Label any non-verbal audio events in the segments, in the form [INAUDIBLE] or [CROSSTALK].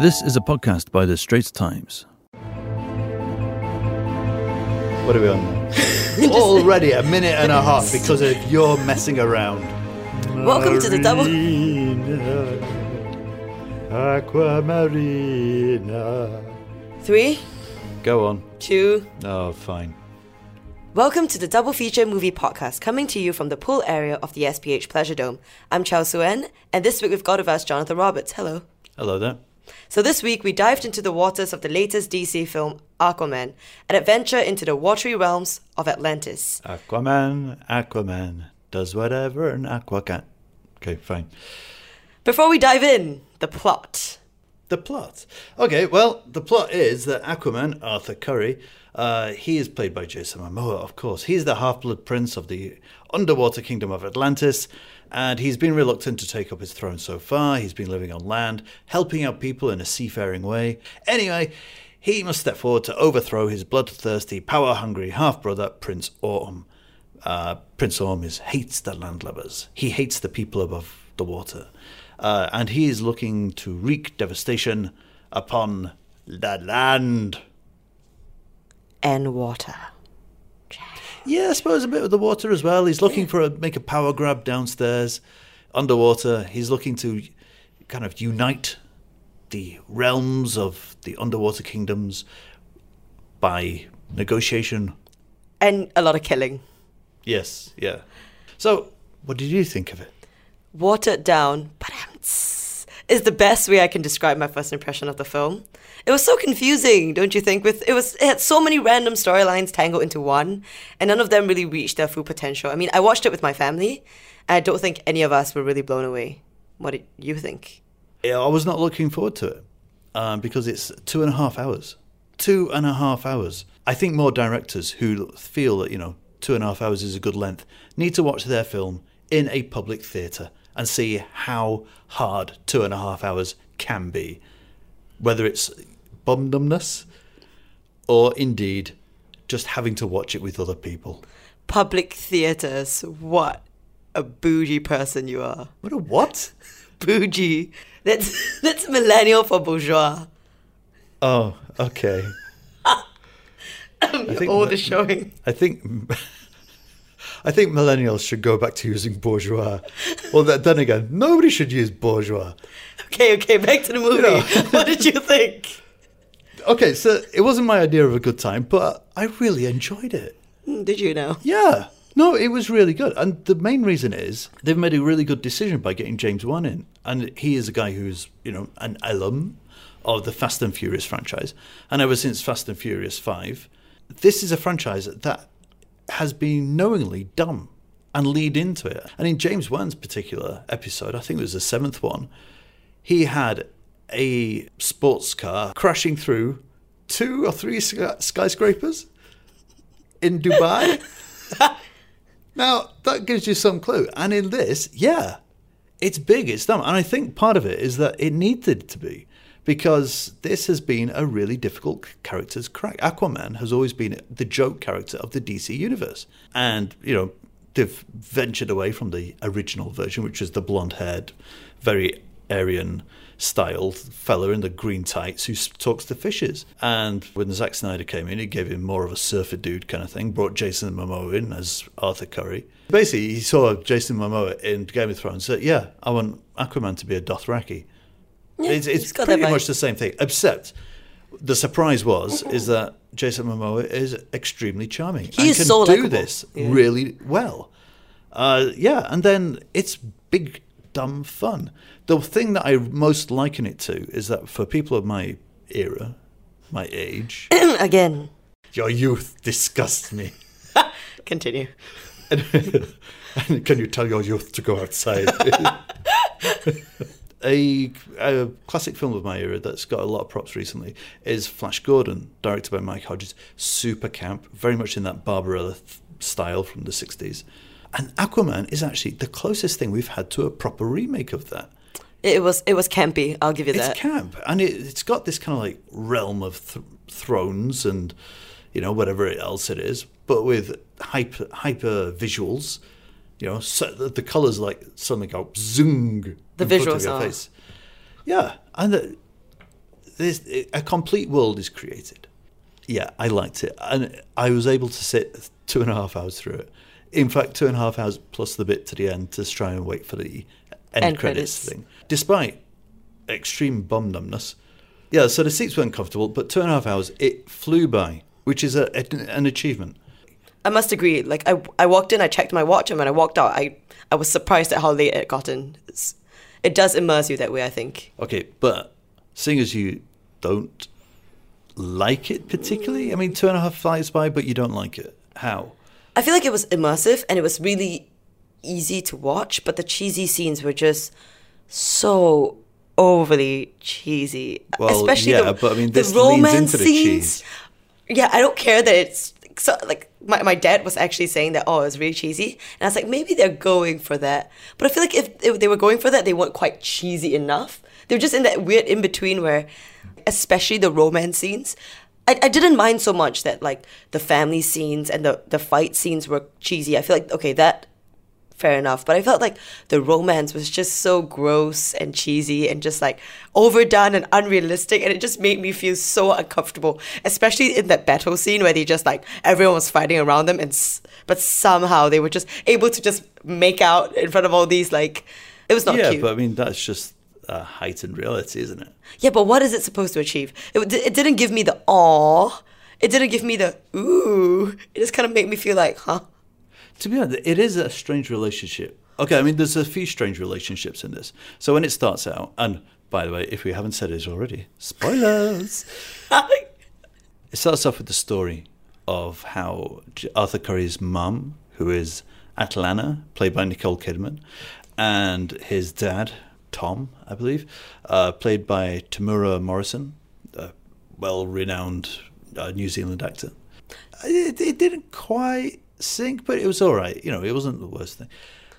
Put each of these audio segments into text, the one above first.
This is a podcast by The Straits Times. What are we on now? [LAUGHS] Already a minute and a half because of your messing around. Welcome to the double. Aquamarina. Three, Go on. two. Oh, fine. Welcome to the Double Feature Movie Podcast, coming to you from the pool area of the SPH Pleasure Dome. I'm Cheow Sue-Ann, and this week we've got with us Jonathan Roberts. Hello. Hello there. So this week we dived into the waters of the latest DC film, Aquaman, an adventure into the watery realms of Atlantis. Aquaman, Aquaman does whatever an aqua can. Okay, fine. Before we dive in, the plot. The plot. Okay, well, the plot is that Aquaman, Arthur Curry, uh, he is played by Jason Momoa, of course. He's the half blood prince of the underwater kingdom of Atlantis, and he's been reluctant to take up his throne so far. He's been living on land, helping out people in a seafaring way. Anyway, he must step forward to overthrow his bloodthirsty, power hungry half brother, Prince Orm. Uh, Prince Orm is, hates the landlubbers, he hates the people above the water. Uh, and he is looking to wreak devastation upon the land. And water. Yeah, I suppose a bit of the water as well. He's looking for a make a power grab downstairs, underwater. He's looking to kind of unite the realms of the underwater kingdoms by negotiation. And a lot of killing. Yes, yeah. So, what did you think of it? watered down, but is the best way I can describe my first impression of the film. It was so confusing, don't you think? With it was it had so many random storylines tangled into one, and none of them really reached their full potential. I mean, I watched it with my family, and I don't think any of us were really blown away. What did you think? Yeah, I was not looking forward to it um, because it's two and a half hours. Two and a half hours. I think more directors who feel that you know two and a half hours is a good length need to watch their film in a public theatre and see how hard two and a half hours can be, whether it's bumdumness or indeed just having to watch it with other people. Public theatres. What a bougie person you are. What a what? [LAUGHS] bougie. That's that's millennial for bourgeois. Oh, okay. [LAUGHS] I think all the showing. I think [LAUGHS] I think millennials should go back to using bourgeois. Well, then again, nobody should use bourgeois. Okay, okay, back to the movie. You know. [LAUGHS] what did you think? Okay, so it wasn't my idea of a good time, but I really enjoyed it. Hmm, did you know? Yeah. No, it was really good. And the main reason is they've made a really good decision by getting James Wan in. And he is a guy who's, you know, an alum of the Fast and Furious franchise. And ever since Fast and Furious 5, this is a franchise that has been knowingly done and lead into it. And in James Wan's particular episode, I think it was the seventh one, he had a sports car crashing through two or three skyscrapers in Dubai. [LAUGHS] now, that gives you some clue. And in this, yeah, it's big, it's dumb. And I think part of it is that it needed to be because this has been a really difficult character to crack. Aquaman has always been the joke character of the DC universe. And, you know, they've ventured away from the original version, which is the blonde haired, very Aryan style fella in the green tights who talks to fishes. And when Zack Snyder came in, he gave him more of a surfer dude kind of thing, brought Jason Momoa in as Arthur Curry. Basically, he saw Jason Momoa in Game of Thrones and said, Yeah, I want Aquaman to be a Dothraki. Yeah, it's it's pretty much the same thing, except the surprise was is that Jason Momoa is extremely charming he and can so do this yeah. really well. Uh, yeah, and then it's big dumb fun. The thing that I most liken it to is that for people of my era, my age, [CLEARS THROAT] again, your youth disgusts me. [LAUGHS] Continue. [LAUGHS] and can you tell your youth to go outside? [LAUGHS] a, a, classic film of my era that's got a lot of props recently is Flash Gordon, directed by Mike Hodges. Super camp, very much in that Barbarella th- style from the 60s. And Aquaman is actually the closest thing we've had to a proper remake of that. It was it was campy. I'll give you it's that. It's camp, and it, has got this kind of like realm of th- thrones and you know whatever else it is, but with hyper hyper visuals. You know, so the, the colors like suddenly go zoom. The visuals are. Face. Yeah, and the, there's a complete world is created. Yeah, I liked it, and I was able to sit two and a half hours through it. In fact, two and a half hours plus the bit to the end to try and wait for the end, End credits, credits. thing. Despite extreme bum numbness, yeah. So the seats weren't comfortable, but two and a half hours it flew by, which is a, an achievement. I must agree. Like I, I walked in, I checked my watch, and when I walked out, I, I was surprised at how late it had gotten. It's, it does immerse you that way, I think. Okay, but seeing as you don't like it particularly, I mean, two and a half flies by, but you don't like it. How? I feel like it was immersive and it was really easy to watch, but the cheesy scenes were just so overly cheesy. Well, Especially yeah, the, but I mean, the this leans romance into the scenes. cheese. Yeah, I don't care that it's so like my, my dad was actually saying that oh it's really cheesy. And I was like maybe they're going for that. But I feel like if, if they were going for that they weren't quite cheesy enough. They were just in that weird in between where especially the romance scenes I, I didn't mind so much that like the family scenes and the, the fight scenes were cheesy. I feel like okay that fair enough. But I felt like the romance was just so gross and cheesy and just like overdone and unrealistic. And it just made me feel so uncomfortable, especially in that battle scene where they just like everyone was fighting around them. And s- but somehow they were just able to just make out in front of all these like, it was not yeah, cute. but I mean, that's just a heightened reality, isn't it? Yeah, but what is it supposed to achieve? It, it didn't give me the aw. It didn't give me the ooh. It just kind of made me feel like, huh? To be honest, it is a strange relationship. Okay, I mean, there's a few strange relationships in this. So when it starts out, and by the way, if we haven't said it already, spoilers. [LAUGHS] It starts off with the story of how Arthur Curry's mum, who is Atlanna, played by Nicole Kidman, and his dad, Tom, I believe, uh, played by Temuera Morrison, a well renowned uh, New Zealand actor. It, it didn't quite sink, but it was all right. You know, it wasn't the worst thing.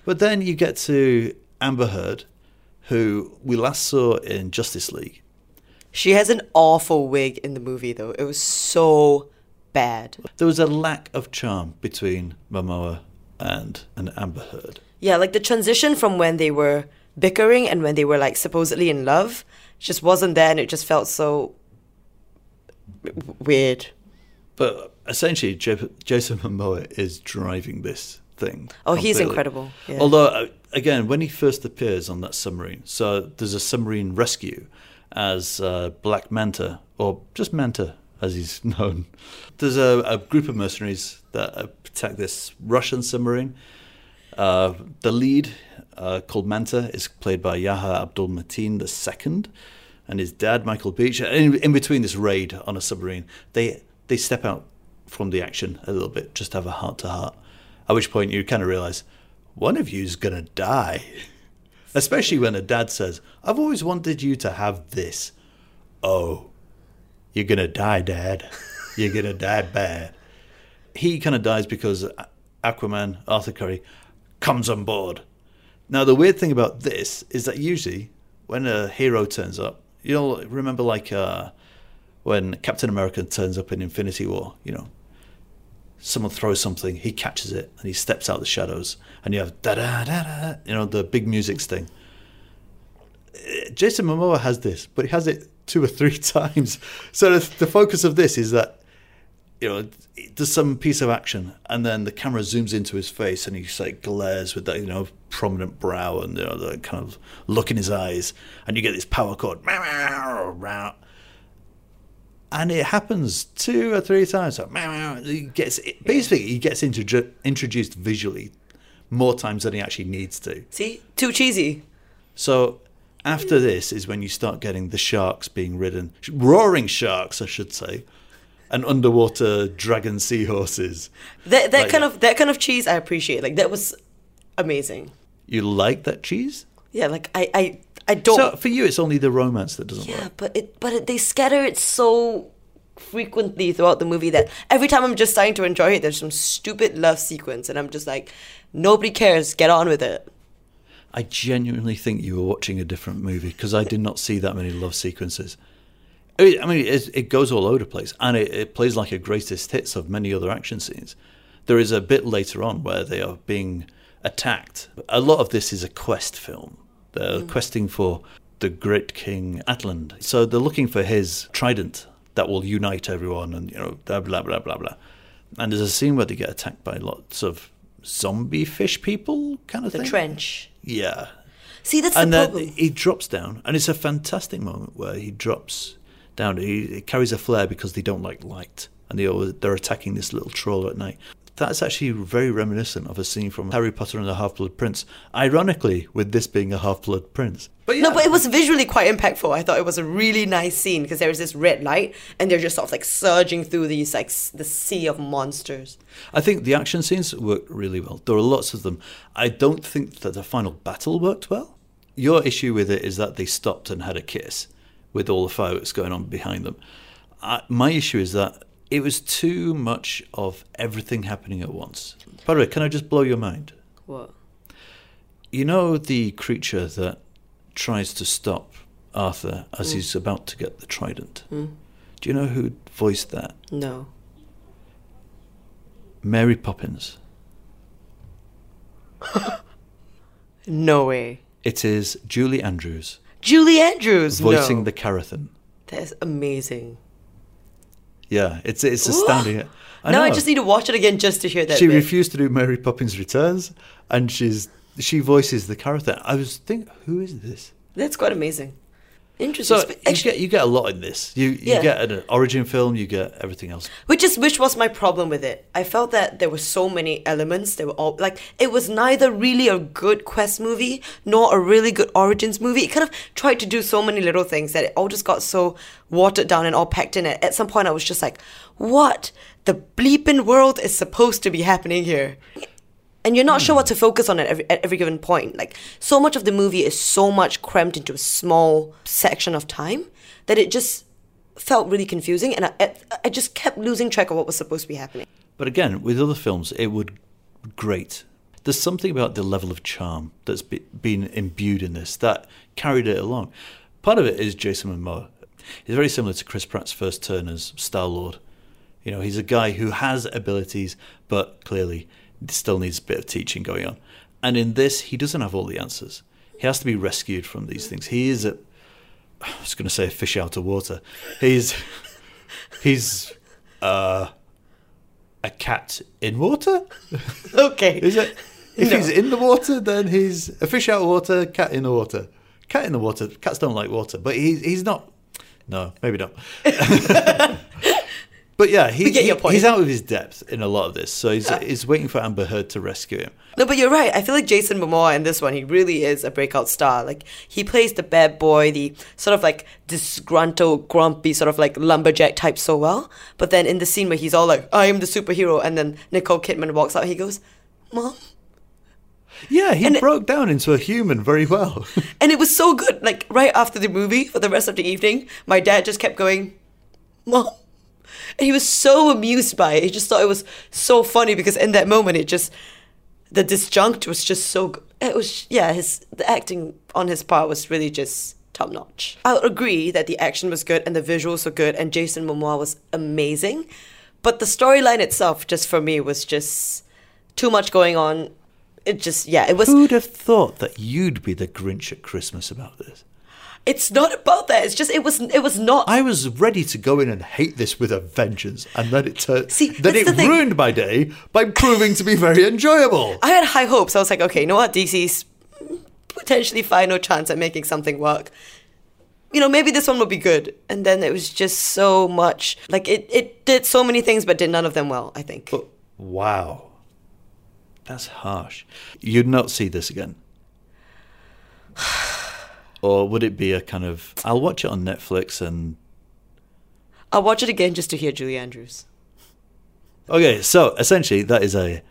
But then you get to Amber Heard, who we last saw in Justice League. She has an awful wig in the movie, though. It was so bad. There was a lack of charm between Momoa and and Amber Heard. Yeah, like the transition from when they were bickering and when they were like supposedly in love just wasn't there, and it just felt so w- weird. But essentially, Jo- Jason Momoa is driving this thing. Oh, he's incredible, yeah. Although, uh, again, when he first appears on that submarine, so there's a submarine rescue as uh, Black Manta, or just Manta as he's [LAUGHS] known. There's a, a group of mercenaries that attack this Russian submarine. Uh, the lead, uh, called Manta, is played by Yahya Abdul-Mateen II, and his dad, Michael Beach. In, in between this raid on a submarine, they they step out from the action a little bit, just have a heart to heart. At which point you kind of realize one of you's gonna die. [LAUGHS] Especially when a dad says, "I've always wanted you to have this." Oh, you're gonna die, Dad. You're gonna [LAUGHS] die bad. He kind of dies because Aquaman, Arthur Curry, comes on board. Now, the weird thing about this is that usually when a hero turns up, you'll remember like uh, when Captain America turns up in Infinity War, you know, someone throws something, he catches it, and he steps out the shadows, and you have da da da da, you know, the big music. Uh, Jason Momoa has this, but he has it two or three [LAUGHS] times. So the, the focus of this is that you know, there's some piece of action, and then the camera zooms into his face, and he just like glares with that, you know, prominent brow and you know, the kind of look in his eyes, and you get this power chord, and it happens two or three times. So he gets basically he gets introdu- introduced visually more times than he actually needs to. See, too cheesy. So after this is when you start getting the sharks being ridden, roaring sharks, I should say, and underwater dragon seahorses. That that Like kind that. of that kind of cheese I appreciate. Like that was amazing. You like that cheese? Yeah, like I I I don't. So for you, it's only the romance that doesn't yeah, work. Yeah, but it but it, they scatter it so frequently throughout the movie that every time I'm just starting to enjoy it, there's some stupid love sequence, and I'm just like, nobody cares. Get on with it. I genuinely think you were watching a different movie because I did not see that many love sequences. I mean, I mean, it, it goes all over the place, and it, it plays like a greatest hits of many other action scenes. There is a bit later on where they are being attacked. A lot of this is a quest film. They're hmm. questing for the great king Atlan. So they're looking for his trident that will unite everyone, and you know, blah blah blah blah blah. And there's a scene where they get attacked by lots of zombie fish people, kind of The thing. trench. Yeah, See, that's and uh, the then he drops down, and it's a fantastic moment where he drops down. He, he carries a flare because they don't like light, and they always, they're attacking this little troll at night. That's actually very reminiscent of a scene from Harry Potter and the Half Blood Prince. Ironically, with this being a Half Blood Prince. But yeah, No, but it was visually quite impactful. I thought it was a really nice scene because there was this red light and they're just sort of like surging through these like s- the sea of monsters. I think the action scenes worked really well. There are lots of them. I don't think that the final battle worked well. Your issue with it is that they stopped and had a kiss with all the fireworks going on behind them. I, my issue is that it was too much of everything happening at once. By the way, can I just blow your mind? What? You know the creature that tries to stop Arthur as mm. he's about to get the trident? Mm. Do you know who voiced that? No. Mary Poppins. [LAUGHS] No way. It is Julie Andrews Julie Andrews. voicing no. the Karathen. That is amazing. Yeah, it's it's astounding. I now I just need to watch it again just to hear that. She bit. refused to do Mary Poppins Returns, and she's she voices the Karathen. I was thinking, who is this? That's quite amazing. Interesting. So Sp- you get you get a lot in this. You you Yeah. get an origin film, you get everything else. Which is which was my problem with it. I felt that there were so many elements. They were all like it was neither really a good quest movie nor a really good origins movie. It kind of tried to do so many little things that it all just got so watered down and all packed in it. At some point, I was just like, "What the bleeping world is supposed to be happening here?" And you're not sure what hmm. to focus on at every, at every given point. Like so much of the movie is so much crammed into a small section of time that it just felt really confusing, and I, I, I just kept losing track of what was supposed to be happening. But again, with other films, it would great. There's something about the level of charm that's be, been imbued in this that carried it along. Part of it is Jason Momoa. He's very similar to Chris Pratt's first turn as Star Lord. You know, he's a guy who has abilities, but clearly still needs a bit of teaching going on. And in this, he doesn't have all the answers. He has to be rescued from these things. He is a, I was going to say a fish out of water. He's, [LAUGHS] he's, uh, a cat in water. [LAUGHS] Okay. Is it? If No. he's in the water, then he's a fish out of water, cat in the water. Cat in the water. Cats don't like water, but he's he's not. No, maybe not. [LAUGHS] but yeah, he, We get your he- he's out of his depth in a lot of this, so he's, he's waiting for Amber Heard to rescue him. No, but you're right. I feel like Jason Momoa in this one, he really is a breakout star. Like he plays the bad boy, the sort of like disgruntled, grumpy, sort of like lumberjack type so well. But then in the scene where he's all like, "I am the superhero," and then Nicole Kidman walks out, he goes, "Mom." Yeah, he And it- broke down into a human very well. [LAUGHS] And it was so good. Like right after the movie, for the rest of the evening, my dad just kept going, "Mom," and he was so amused by it. He just thought it was so funny because in that moment, it just the disjunct was just so. It was yeah, his the acting on his part was really just top notch. I would agree that the action was good and the visuals were good and Jason Momoa was amazing, but the storyline itself, just for me, was just too much going on. It just yeah, it was. Who'd have thought that you'd be the Grinch at Christmas about this? It's not about that. It's just it was it was not. I was ready to go in and hate this with a vengeance, and then it turned. See, then it the ruined my day by proving to be very enjoyable. I had high hopes. I was like, okay, you know what, DC's potentially final chance at making something work. You know, maybe this one will be good. And then it was just so much. Like it, it did so many things, but did none of them well. I think. But wow, that's harsh. You'd not see this again. [SIGHS] [SIGHS] [SIGHS] Or would it be a kind of I'll watch it on Netflix and I'll watch it again just to hear Julie Andrews. Okay, so essentially that is a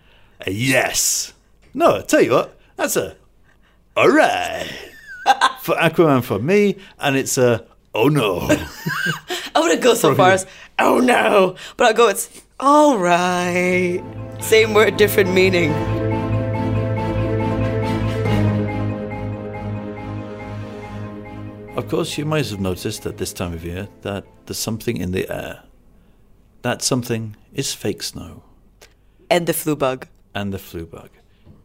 a yes. No, I tell you what, that's a alright. [LAUGHS] for Aquaman for me, and it's a oh no. [LAUGHS] I wouldn't go so far as oh no, but I'll go. It's all right. Same word, different meaning. Of course, you might have noticed at this time of year that there's something in the air. That something is fake snow And the flu bug. and the flu bug.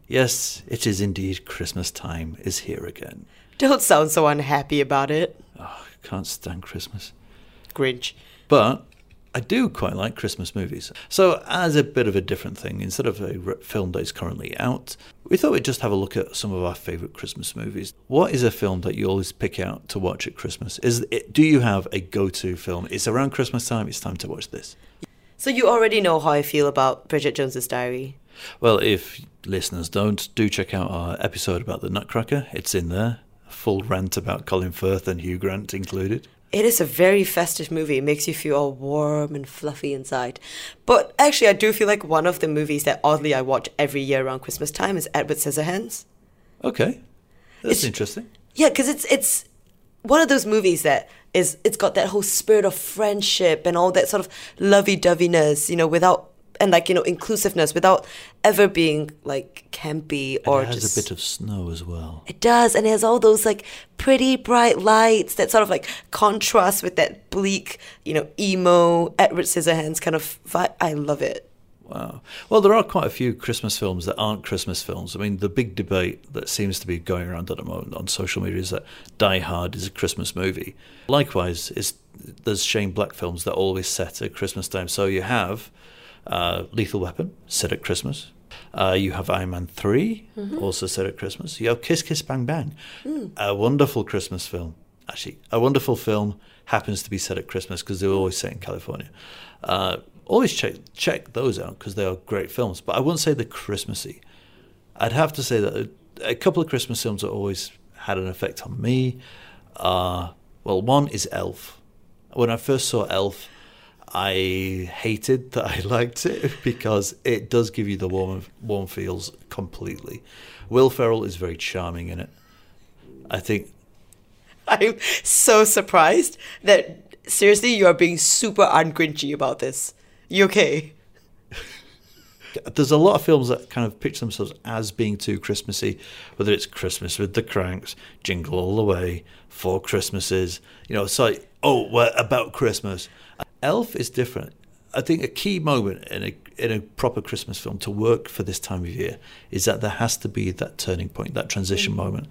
Yes, it is indeed Christmas time is here again. Don't sound so unhappy about it. Oh, can't stand Christmas. Grinch. But I do quite like Christmas movies. So, as a bit of a different thing, instead of a film that is currently out, we thought we'd just have a look at some of our favourite Christmas movies. What is a film that you always pick out to watch at Christmas? Is it, Do you have a go to film? It's around Christmas time, it's time to watch this. So you already know how I feel about Bridget Jones's Diary. Well, if listeners don't, do check out our episode about the Nutcracker. It's in there. A full rant about Colin Firth and Hugh Grant included. It is a very festive movie. It makes you feel all warm and fluffy inside. But actually, I do feel like one of the movies that oddly I watch every year around Christmas time is Edward Scissorhands. Okay. That's It's- interesting. Yeah, because it's it's one of those movies that is it's got that whole spirit of friendship and all that sort of lovey-doveyness, you know, without and like you know inclusiveness without ever being like campy And or it has just a bit of snow as well. It does, and it has all those like pretty bright lights that sort of like contrast with that bleak, you know, emo Edward Scissorhands kind of vibe. I love it. Wow. Well, there are quite a few Christmas films that aren't Christmas films. I mean, the big debate that seems to be going around at the moment on social media is that Die Hard is a Christmas movie. Likewise, is there's Shane Black films that always set at Christmas time. So you have uh, Lethal Weapon set at Christmas. Uh, you have Iron Man 3, also set at Christmas. You have Kiss Kiss Bang Bang, a wonderful Christmas film. Actually, a wonderful film happens to be set at Christmas because they're always set in California. Uh, always check check those out because they are great films. But I wouldn't say they're Christmassy. I'd have to say that a, a couple of Christmas films that always had an effect on me. Uh, well, one is Elf. When I first saw Elf, I hated that I [LAUGHS] liked it because it does give you the warm warm feels completely. Will Ferrell is very charming in it. I think [LAUGHS] I'm so surprised that seriously you are being super ungrinchy about this. You okay? [LAUGHS] there's a lot of films that kind of pitch themselves as being too Christmassy, whether it's Christmas with the Cranks, Jingle All the Way, Four Christmases. You know, it's like, oh, we're about Christmas. Elf is different. I think a key moment in a in a proper Christmas film to work for this time of year is that there has to be that turning point, that transition mm. moment,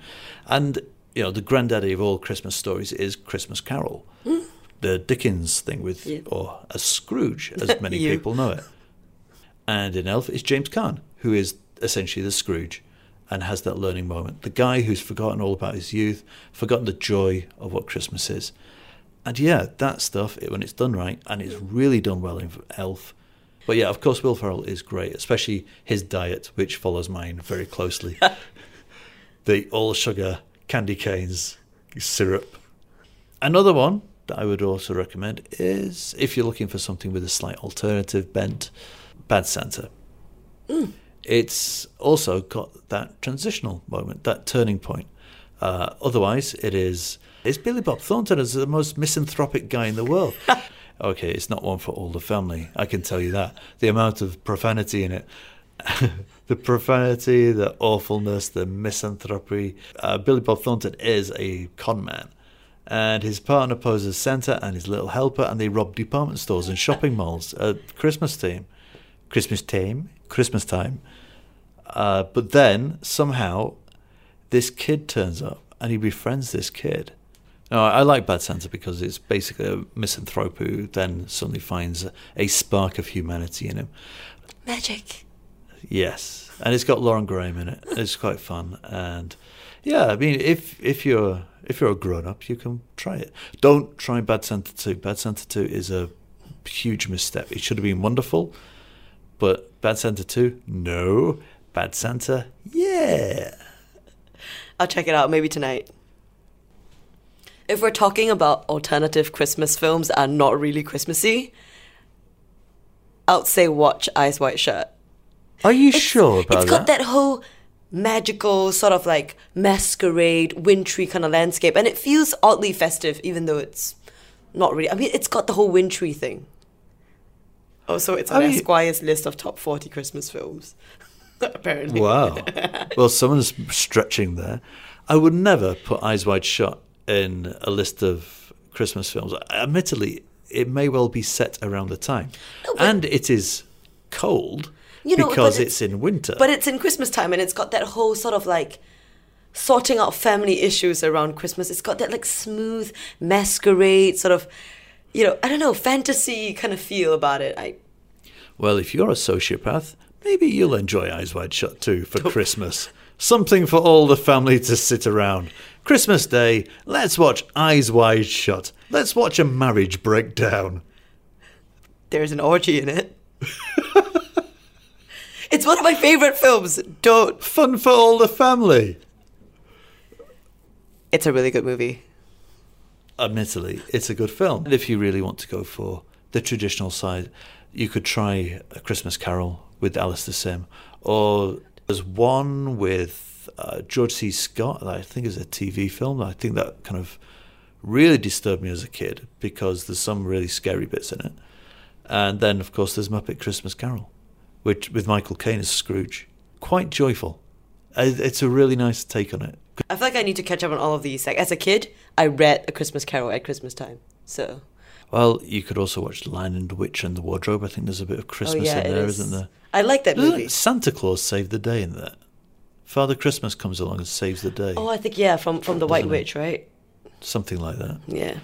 and you know the granddaddy of all Christmas stories is Christmas Carol, mm. the Dickens thing with Yeah. or a Scrooge, as [LAUGHS] many people know it. And in Elf is James Caan, who is essentially the Scrooge and has that learning moment. The guy who's forgotten all about his youth, forgotten the joy of what Christmas is. And yeah, that stuff, it- when it's done right, and it's really done well in Elf. But yeah, of course, Will Ferrell is great, especially his diet, which follows mine very closely. [LAUGHS] the all sugar candy canes, syrup. Another one that I would also recommend is if you're looking for something with a slight alternative bent, Bad Santa. Mm. It's also got that transitional moment, that turning point. Uh, otherwise, it is it's Billy Bob Thornton as the most misanthropic guy in the world. [LAUGHS] okay, it's not one for all the family. I can tell you that. The amount of profanity in it. [LAUGHS] the profanity, the awfulness, the misanthropy. Uh, Billy Bob Thornton is a con man. And his partner poses Santa and his little helper, and they rob department stores and shopping [LAUGHS] malls at Christmas time. Christmas time? Christmas time. Uh, but then, somehow, this kid turns up and he befriends this kid. Now, I like Bad Santa because it's basically a misanthrope who then suddenly finds a, a spark of humanity in him. Magic. Yes, and it's got Lauren Graham in it. It's quite fun, and yeah, I mean, if if you're if you're a grown up, you can try it. Don't try Bad Santa Two. Bad Santa Two is a huge misstep. It should have been wonderful, but Bad Santa Two, no. Bad Santa, yeah. I'll check it out maybe tonight. If we're talking about alternative Christmas films that are not really Christmassy, I'd say watch Eyes Wide Shut. Are you It's- sure about It's got that whole magical sort of like masquerade, wintry kind of landscape, and it feels oddly festive, even though it's not really. I mean, it's got the whole wintry thing. Oh, also, it's on I mean- Esquire's list of top forty Christmas films. [LAUGHS] [LAUGHS] Apparently, Wow. well, someone's stretching there. I would never put Eyes Wide Shut in a list of Christmas films. Admittedly, it may well be set around the time. No, and it is cold You know, because it's- it's, in winter. But it's in Christmas time and it's got that whole sort of like sorting out family issues around Christmas. It's got that like smooth masquerade sort of, you know, I don't know, fantasy kind of feel about it. I Well, if you're a sociopath, maybe you'll enjoy Eyes Wide Shut too for [LAUGHS] Christmas. Something for all the family to sit around. Christmas Day, let's watch Eyes Wide Shut. Let's watch a marriage break down. there's an orgy in it. [LAUGHS] it's one of my favorite films. Don't. Fun for all the family. It's a really good movie. Admittedly, it's a good film. And if you really want to go for the traditional side, you could try A Christmas Carol with Alastair Sim, or there's one with uh, George C. Scott I think is a TV film. I think that kind of really disturbed me as a kid because there's some really scary bits in it. And then, of course, there's Muppet Christmas Carol, which with Michael Caine as Scrooge, quite joyful. It's a really nice take on it. I feel like I need to catch up on all of these. Like as a kid, I read A Christmas Carol at Christmas time. So Well, you could also watch Lion and the Witch and the Wardrobe. I think there's a bit of oh, Christmas oh yeah, in there, is. isn't there? I like that Doesn't movie. Santa Claus saved the day in that. Father Christmas comes along and saves the day. Oh, I think yeah, from from the White Doesn't it? Witch, right? Something like that. Yeah,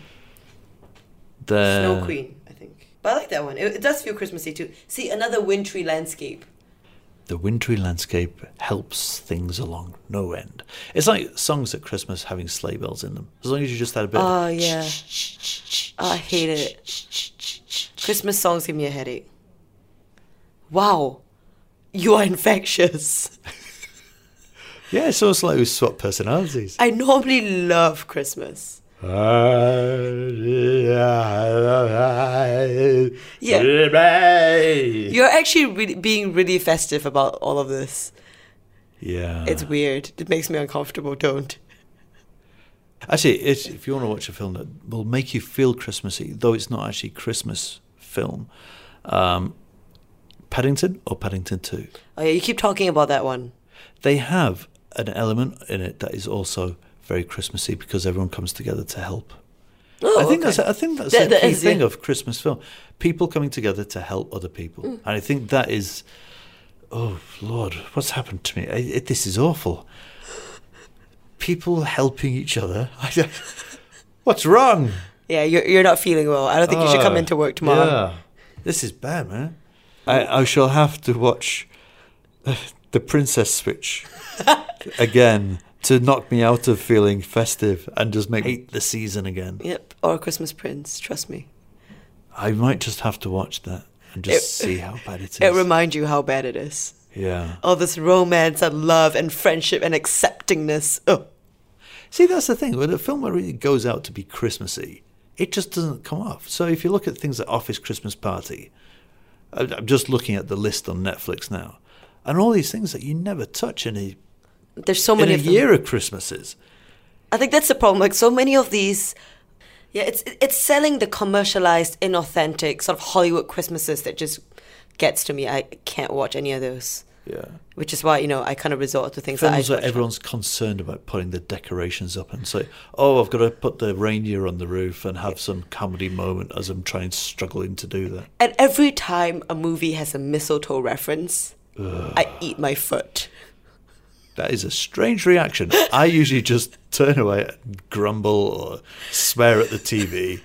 Then, Snow Queen, I think. But I like that one. It, it does feel Christmassy too. See, another wintry landscape. The wintry landscape helps things along no end. It's like songs at Christmas having sleigh bells in them. As long as you just had a bit Oh yeah. Oh, I hate it. Christmas songs give me a headache. Wow, you are infectious. [LAUGHS] Yeah, it's almost like we swap personalities. I normally love Christmas. Yeah. You're actually really, being really festive about all of this. Yeah. It's weird. It makes me uncomfortable. Don't. Actually, it's, if you want to watch a film that will make you feel Christmassy, though it's not actually Christmas film, um, Paddington or Paddington Two, Oh yeah, you keep talking about that one. they have an element in it that is also very Christmassy because everyone comes together to help. Oh, I think okay. that's I think that's That- a that key is, thing yeah. of Christmas film: people coming together to help other people, Mm. and I think that is. Oh Lord, what's happened to me? I, it, this is awful. People helping each other. [LAUGHS] what's wrong? Yeah, you're you're not feeling well. I don't think you should come Oh, into work tomorrow. Yeah. This is bad, man. I, I shall have to watch the Princess Switch [LAUGHS] again to knock me out of feeling festive and just make hate the season again. Yep, or Christmas Prince. Trust me. I might just have to watch that and just It- see how bad it [LAUGHS] is. It reminds you how bad it is. yeah. All this romance and love and friendship and acceptingness. Oh, See, that's the thing. When a film really goes out to be Christmassy, it just doesn't come off. So if you look at things like Office Christmas Party, I- I'm just looking at the list on Netflix now, and all these things that you never touch in a there's so many in a year of Christmases. I think that's the problem. Like so many of these, yeah, it's it's selling the commercialized, inauthentic sort of Hollywood Christmases that just gets to me. I can't watch any of those, Yeah. which is why you know I kind of resort to things that I Films where everyone's concerned about putting the decorations up and say, "Oh, I've got to put the reindeer on the roof and have some comedy moment as I'm trying struggling to do that." And every time a movie has a mistletoe reference, I eat my foot. That is a strange reaction. I usually just turn away and grumble or swear at the TV.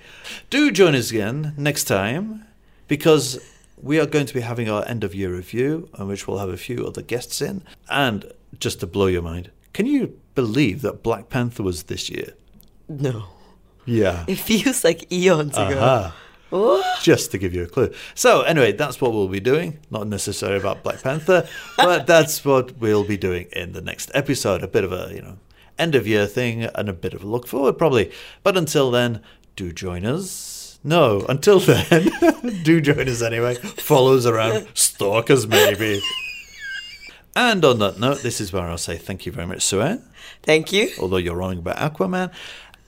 Do join us again next time because we are going to be having our end of year review, on which we'll have a few other guests in. And just to blow your mind, can you believe that Black Panther was this year? No, Yeah. it feels like eons ago. Just to give you a clue. So, anyway, that's what we'll be doing. Not necessarily about Black Panther, but [LAUGHS] that's what we'll be doing in the next episode. A bit of a, you know, end of year thing and a bit of a look forward, probably. But until then, do join us. No, until [LAUGHS] then, [LAUGHS] do join us anyway. Follow us around, stalk us maybe. And on that note, this is where I'll say thank you very much, Sue Thank you. although you're wrong about Aquaman.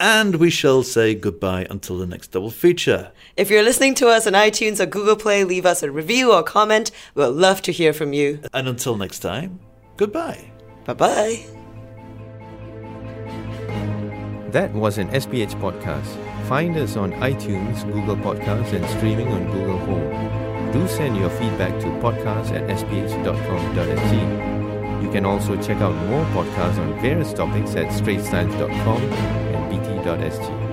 And we shall say goodbye until the next double feature. If you're listening to us on iTunes or Google Play, leave us a review or comment. We'll love to hear from you. And until next time, goodbye. Bye bye. That was an SPH podcast. Find us on iTunes, Google Podcasts, and streaming on Google Home. Do send your feedback to podcast at sph.com.sg. You can also check out more podcasts on various topics at straitstimes.com bt.sg.